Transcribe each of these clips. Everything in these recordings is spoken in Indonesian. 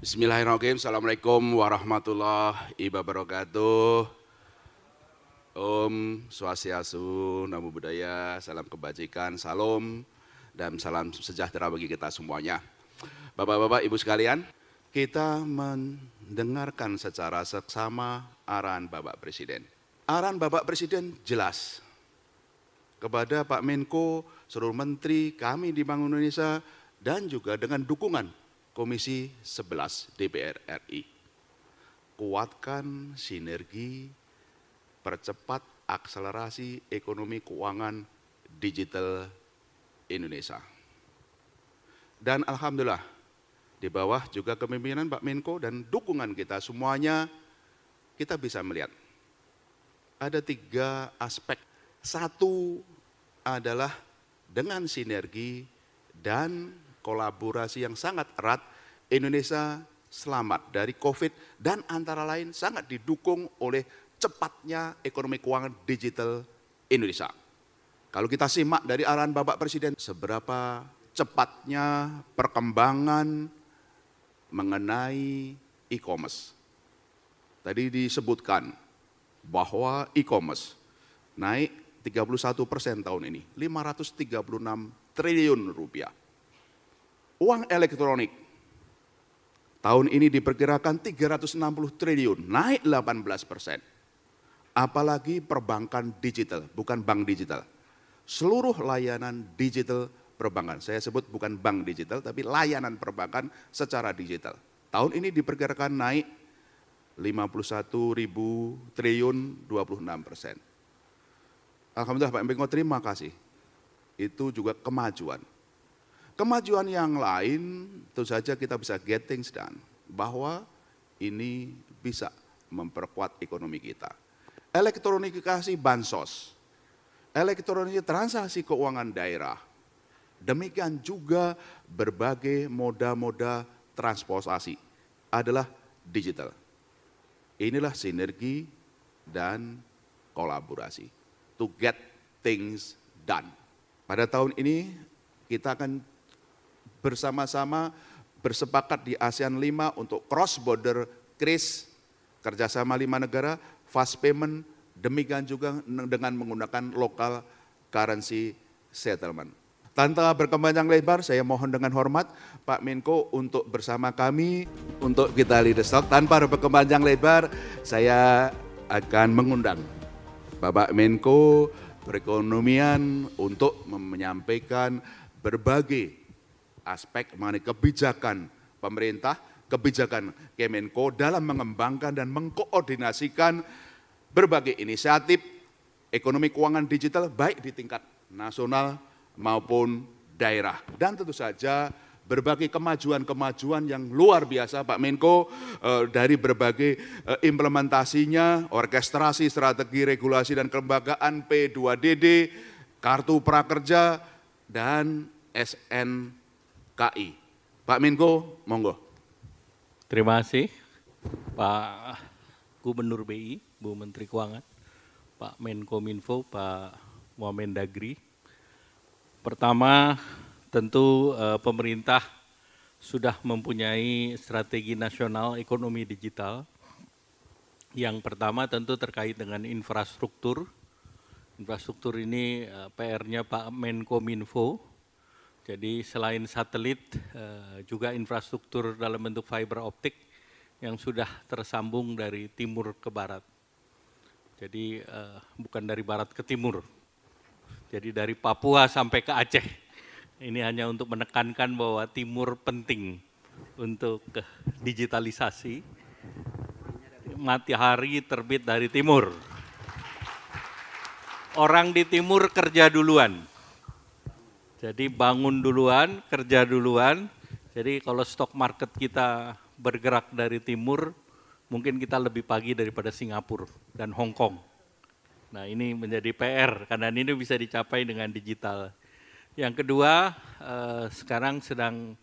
Bismillahirrahmanirrahim. Assalamualaikum warahmatullahi wabarakatuh. Om Swastiastu, Namo Buddhaya, salam kebajikan, salam dan salam sejahtera bagi kita semuanya. Bapak-bapak, Ibu sekalian, kita mendengarkan secara seksama arahan Bapak Presiden. Arahan Bapak Presiden jelas kepada Pak Menko, seluruh menteri, kami di Bank Indonesia, dan juga dengan dukungan Komisi 11 DPR RI. Kuatkan sinergi, percepat akselerasi ekonomi keuangan digital Indonesia. Dan Alhamdulillah, di bawah juga kepemimpinan Pak Menko dan dukungan kita semuanya, kita bisa melihat ada tiga aspek. Satu adalah dengan sinergi dan kolaborasi yang sangat erat, Indonesia selamat dari COVID dan antara lain sangat didukung oleh cepatnya ekonomi keuangan digital Indonesia. Kalau kita simak dari arahan Bapak Presiden, seberapa cepatnya perkembangan mengenai e-commerce. Tadi disebutkan bahwa e-commerce naik 31 persen tahun ini, 536 triliun rupiah. Uang elektronik tahun ini diperkirakan 360 triliun, naik 18 persen. Apalagi perbankan digital, bukan bank digital. Seluruh layanan digital perbankan, saya sebut bukan bank digital, tapi layanan perbankan secara digital. Tahun ini diperkirakan naik 51 ribu triliun 26 persen. Alhamdulillah Pak Menko terima kasih. Itu juga kemajuan. Kemajuan yang lain tentu saja kita bisa get things done. Bahwa ini bisa memperkuat ekonomi kita. Elektronifikasi bansos, elektronikasi transaksi keuangan daerah, demikian juga berbagai moda-moda transportasi adalah digital. Inilah sinergi dan kolaborasi to get things done. Pada tahun ini kita akan bersama-sama bersepakat di ASEAN 5 untuk cross border KRIS kerjasama lima negara, fast payment, demikian juga dengan menggunakan local currency settlement. Tanpa berkembang lebar, saya mohon dengan hormat Pak Menko untuk bersama kami untuk kita leadership. Tanpa berkembang lebar, saya akan mengundang Bapak Menko perekonomian untuk menyampaikan berbagai aspek mengenai kebijakan pemerintah, kebijakan Kemenko dalam mengembangkan dan mengkoordinasikan berbagai inisiatif ekonomi keuangan digital baik di tingkat nasional maupun daerah. Dan tentu saja berbagai kemajuan-kemajuan yang luar biasa Pak Menko eh, dari berbagai eh, implementasinya, orkestrasi, strategi, regulasi dan kelembagaan P2DD, kartu prakerja, dan SN KI. Pak Menko, monggo. Terima kasih Pak Gubernur BI, Bu Menteri Keuangan, Pak Menko Minfo, Pak Muhammad Dagri. Pertama, tentu eh, pemerintah sudah mempunyai strategi nasional ekonomi digital. Yang pertama tentu terkait dengan infrastruktur. Infrastruktur ini eh, PR-nya Pak Menko Minfo, jadi selain satelit, eh, juga infrastruktur dalam bentuk fiber optik yang sudah tersambung dari timur ke barat. Jadi eh, bukan dari barat ke timur. Jadi dari Papua sampai ke Aceh. Ini hanya untuk menekankan bahwa timur penting untuk digitalisasi. Matahari terbit dari timur. Orang di timur kerja duluan jadi bangun duluan, kerja duluan. Jadi kalau stok market kita bergerak dari timur, mungkin kita lebih pagi daripada Singapura dan Hong Kong. Nah ini menjadi PR karena ini bisa dicapai dengan digital. Yang kedua, eh, sekarang sedang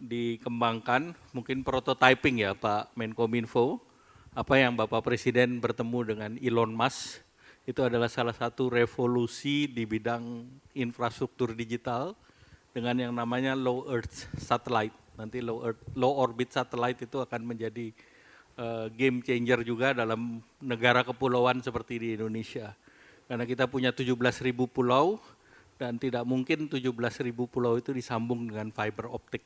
dikembangkan mungkin prototyping ya Pak Menkominfo, apa yang Bapak Presiden bertemu dengan Elon Musk itu adalah salah satu revolusi di bidang infrastruktur digital dengan yang namanya low earth satellite. Nanti low, earth, low orbit satellite itu akan menjadi uh, game changer juga dalam negara kepulauan seperti di Indonesia. Karena kita punya 17.000 pulau dan tidak mungkin 17.000 pulau itu disambung dengan fiber optik.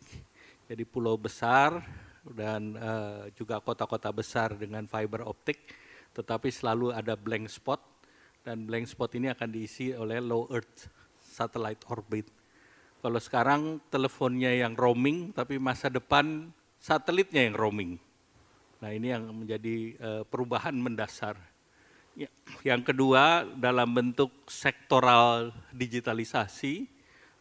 Jadi pulau besar dan uh, juga kota-kota besar dengan fiber optik, tetapi selalu ada blank spot dan blank spot ini akan diisi oleh low earth satellite orbit kalau sekarang teleponnya yang roaming, tapi masa depan satelitnya yang roaming. Nah ini yang menjadi uh, perubahan mendasar. Ya, yang kedua dalam bentuk sektoral digitalisasi,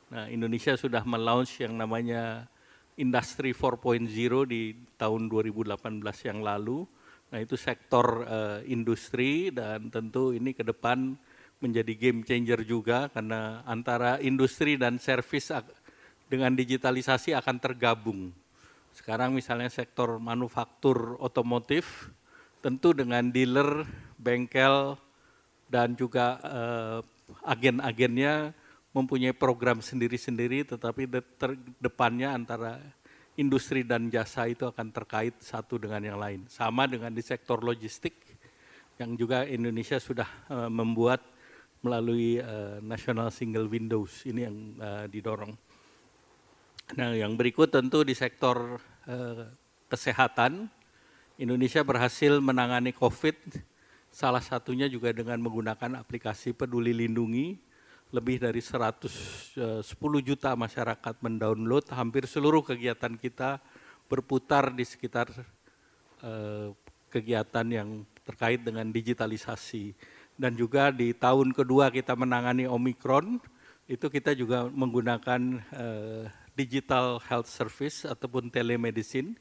nah Indonesia sudah melaunch yang namanya Industri 4.0 di tahun 2018 yang lalu. Nah itu sektor uh, industri dan tentu ini ke depan menjadi game changer juga karena antara industri dan servis dengan digitalisasi akan tergabung. Sekarang misalnya sektor manufaktur otomotif tentu dengan dealer, bengkel dan juga eh, agen-agennya mempunyai program sendiri-sendiri tetapi de depannya antara industri dan jasa itu akan terkait satu dengan yang lain. Sama dengan di sektor logistik yang juga Indonesia sudah uh, membuat melalui uh, National Single Windows ini yang uh, didorong. Nah, yang berikut tentu di sektor kesehatan, Indonesia berhasil menangani COVID, salah satunya juga dengan menggunakan aplikasi Peduli Lindungi, lebih dari 110 juta masyarakat mendownload, hampir seluruh kegiatan kita berputar di sekitar uh, kegiatan yang terkait dengan digitalisasi dan juga di tahun kedua kita menangani Omikron, itu kita juga menggunakan uh, digital health service ataupun telemedicine.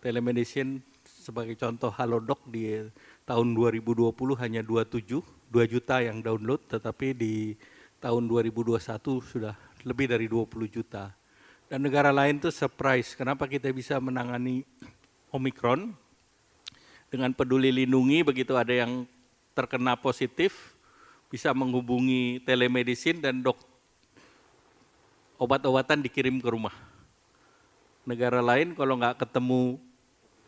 Telemedicine sebagai contoh Halodoc di tahun 2020 hanya 27, 2 juta yang download, tetapi di tahun 2021 sudah lebih dari 20 juta. Dan negara lain tuh surprise, kenapa kita bisa menangani Omikron dengan peduli lindungi begitu ada yang terkena positif bisa menghubungi telemedicine dan dok obat-obatan dikirim ke rumah. Negara lain kalau nggak ketemu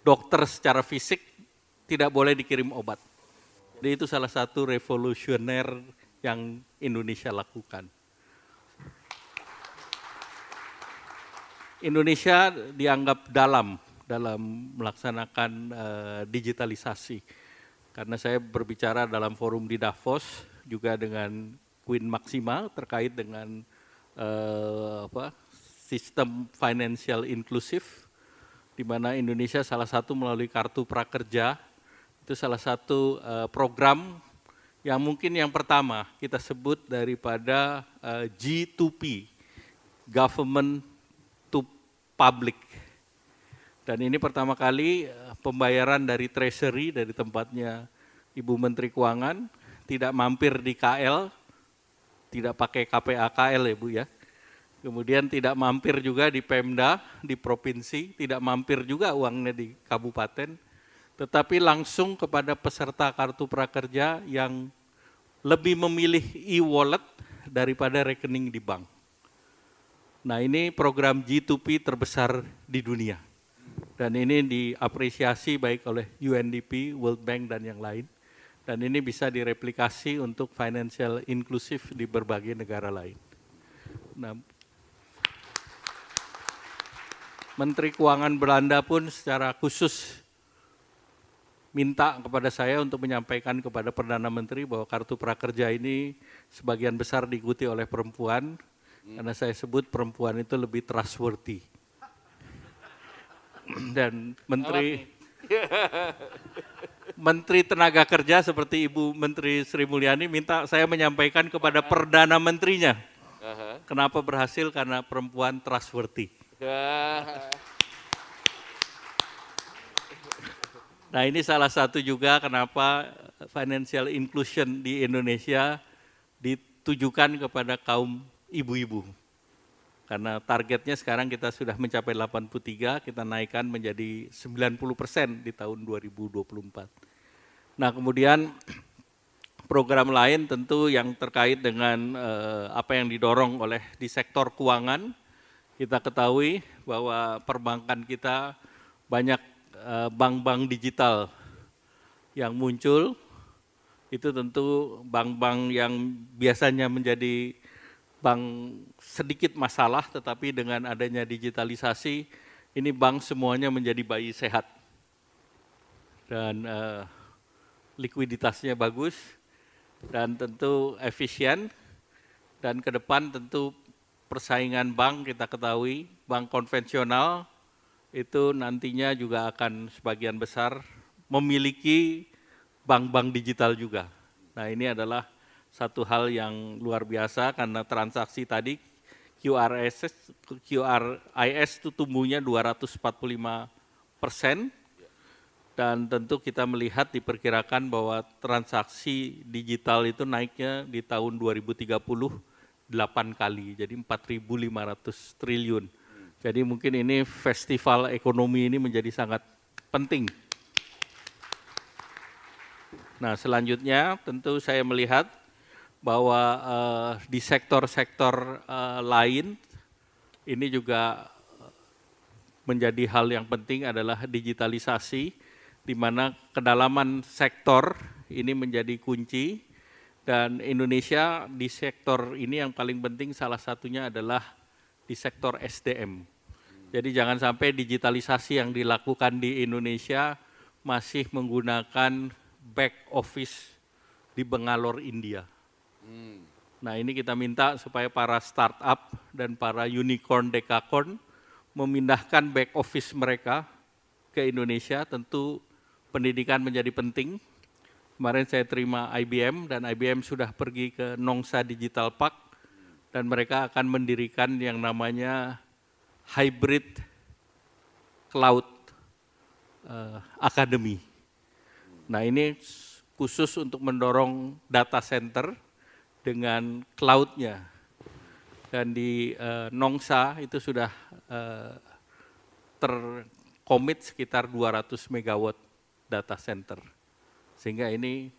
dokter secara fisik tidak boleh dikirim obat. Jadi itu salah satu revolusioner yang Indonesia lakukan. Indonesia dianggap dalam dalam melaksanakan uh, digitalisasi karena saya berbicara dalam forum di Davos juga dengan Queen Maxima terkait dengan uh, apa, sistem financial inklusif di mana Indonesia salah satu melalui kartu prakerja itu salah satu uh, program yang mungkin yang pertama kita sebut daripada eh, G2P government to public dan ini pertama kali pembayaran dari treasury dari tempatnya Ibu Menteri Keuangan tidak mampir di KL, tidak pakai KPA KL ya Bu ya. Kemudian tidak mampir juga di Pemda, di provinsi, tidak mampir juga uangnya di kabupaten, tetapi langsung kepada peserta kartu prakerja yang lebih memilih e-wallet daripada rekening di bank. Nah ini program G2P terbesar di dunia. Dan ini diapresiasi baik oleh UNDP, World Bank, dan yang lain. Dan ini bisa direplikasi untuk financial inklusif di berbagai negara lain. Nah, Menteri Keuangan Belanda pun secara khusus minta kepada saya untuk menyampaikan kepada Perdana Menteri bahwa kartu prakerja ini sebagian besar diikuti oleh perempuan, hmm. karena saya sebut perempuan itu lebih trustworthy dan Menteri Menteri Tenaga Kerja seperti Ibu Menteri Sri Mulyani minta saya menyampaikan kepada Perdana Menterinya. Kenapa berhasil? Karena perempuan trustworthy. Nah ini salah satu juga kenapa financial inclusion di Indonesia ditujukan kepada kaum ibu-ibu. Karena targetnya sekarang kita sudah mencapai 83, kita naikkan menjadi 90 persen di tahun 2024. Nah kemudian program lain tentu yang terkait dengan uh, apa yang didorong oleh di sektor keuangan, Kita ketahui bahwa perbankan kita banyak eh, bank-bank digital yang muncul, itu tentu bank-bank yang biasanya menjadi bank sedikit masalah, tetapi dengan adanya digitalisasi, ini bank semuanya menjadi bayi sehat. Dan uh, likuiditasnya bagus, dan tentu efisien, dan ke depan tentu persaingan bank kita ketahui, bank konvensional itu nantinya juga akan sebagian besar memiliki bank-bank digital juga. Nah ini adalah satu hal yang luar biasa karena transaksi tadi QRIS, QRIS itu tumbuhnya 245 persen dan tentu kita melihat diperkirakan bahwa transaksi digital itu naiknya di tahun 2030 8 kali, jadi 4.500 triliun. Jadi mungkin ini festival ekonomi ini menjadi sangat penting. Nah selanjutnya tentu saya melihat bahwa uh, di sektor-sektor uh, lain ini juga menjadi hal yang penting adalah digitalisasi di mana kedalaman sektor ini menjadi kunci dan Indonesia di sektor ini yang paling penting salah satunya adalah di sektor SDM. Jadi jangan sampai digitalisasi yang dilakukan di Indonesia masih menggunakan back office di Bengalor, India. Hmm. Nah ini kita minta supaya para startup dan para unicorn dekakorn memindahkan back office mereka ke Indonesia. Tentu pendidikan menjadi penting, Kemarin saya terima IBM dan IBM sudah pergi ke Nongsa Digital Park dan mereka akan mendirikan yang namanya Hybrid Cloud uh, Academy. Nah ini khusus untuk mendorong data center dengan cloudnya. Dan di uh, Nongsa itu sudah uh, terkomit sekitar 200 megawatt data center. Sehingga ini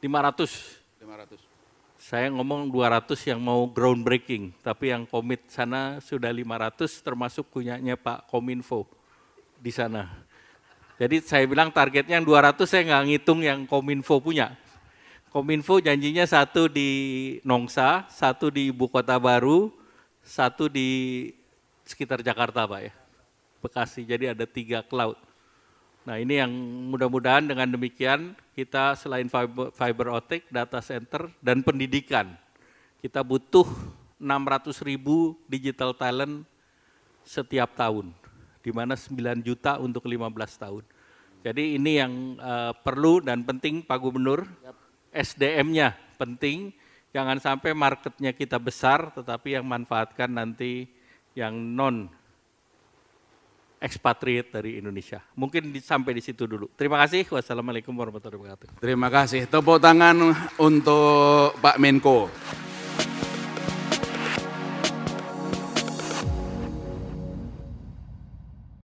500. 500. Saya ngomong 200 yang mau groundbreaking, tapi yang komit sana sudah 500 termasuk punyanya Pak Kominfo di sana. Jadi saya bilang targetnya yang 200 saya nggak ngitung yang Kominfo punya. Kominfo janjinya satu di Nongsa, satu di Ibu Kota Baru, satu di sekitar Jakarta Pak ya, Bekasi. Jadi ada tiga cloud. Nah ini yang mudah-mudahan dengan demikian kita selain fiber, fiber optic, data center, dan pendidikan, kita butuh 600 ribu digital talent setiap tahun, di mana 9 juta untuk 15 tahun. Jadi ini yang uh, perlu dan penting Pak Gubernur, SDM-nya penting, jangan sampai marketnya kita besar, tetapi yang manfaatkan nanti yang non ekspatriat dari Indonesia. Mungkin sampai di situ dulu. Terima kasih. Wassalamualaikum warahmatullahi wabarakatuh. Terima kasih. Tepuk tangan untuk Pak Menko.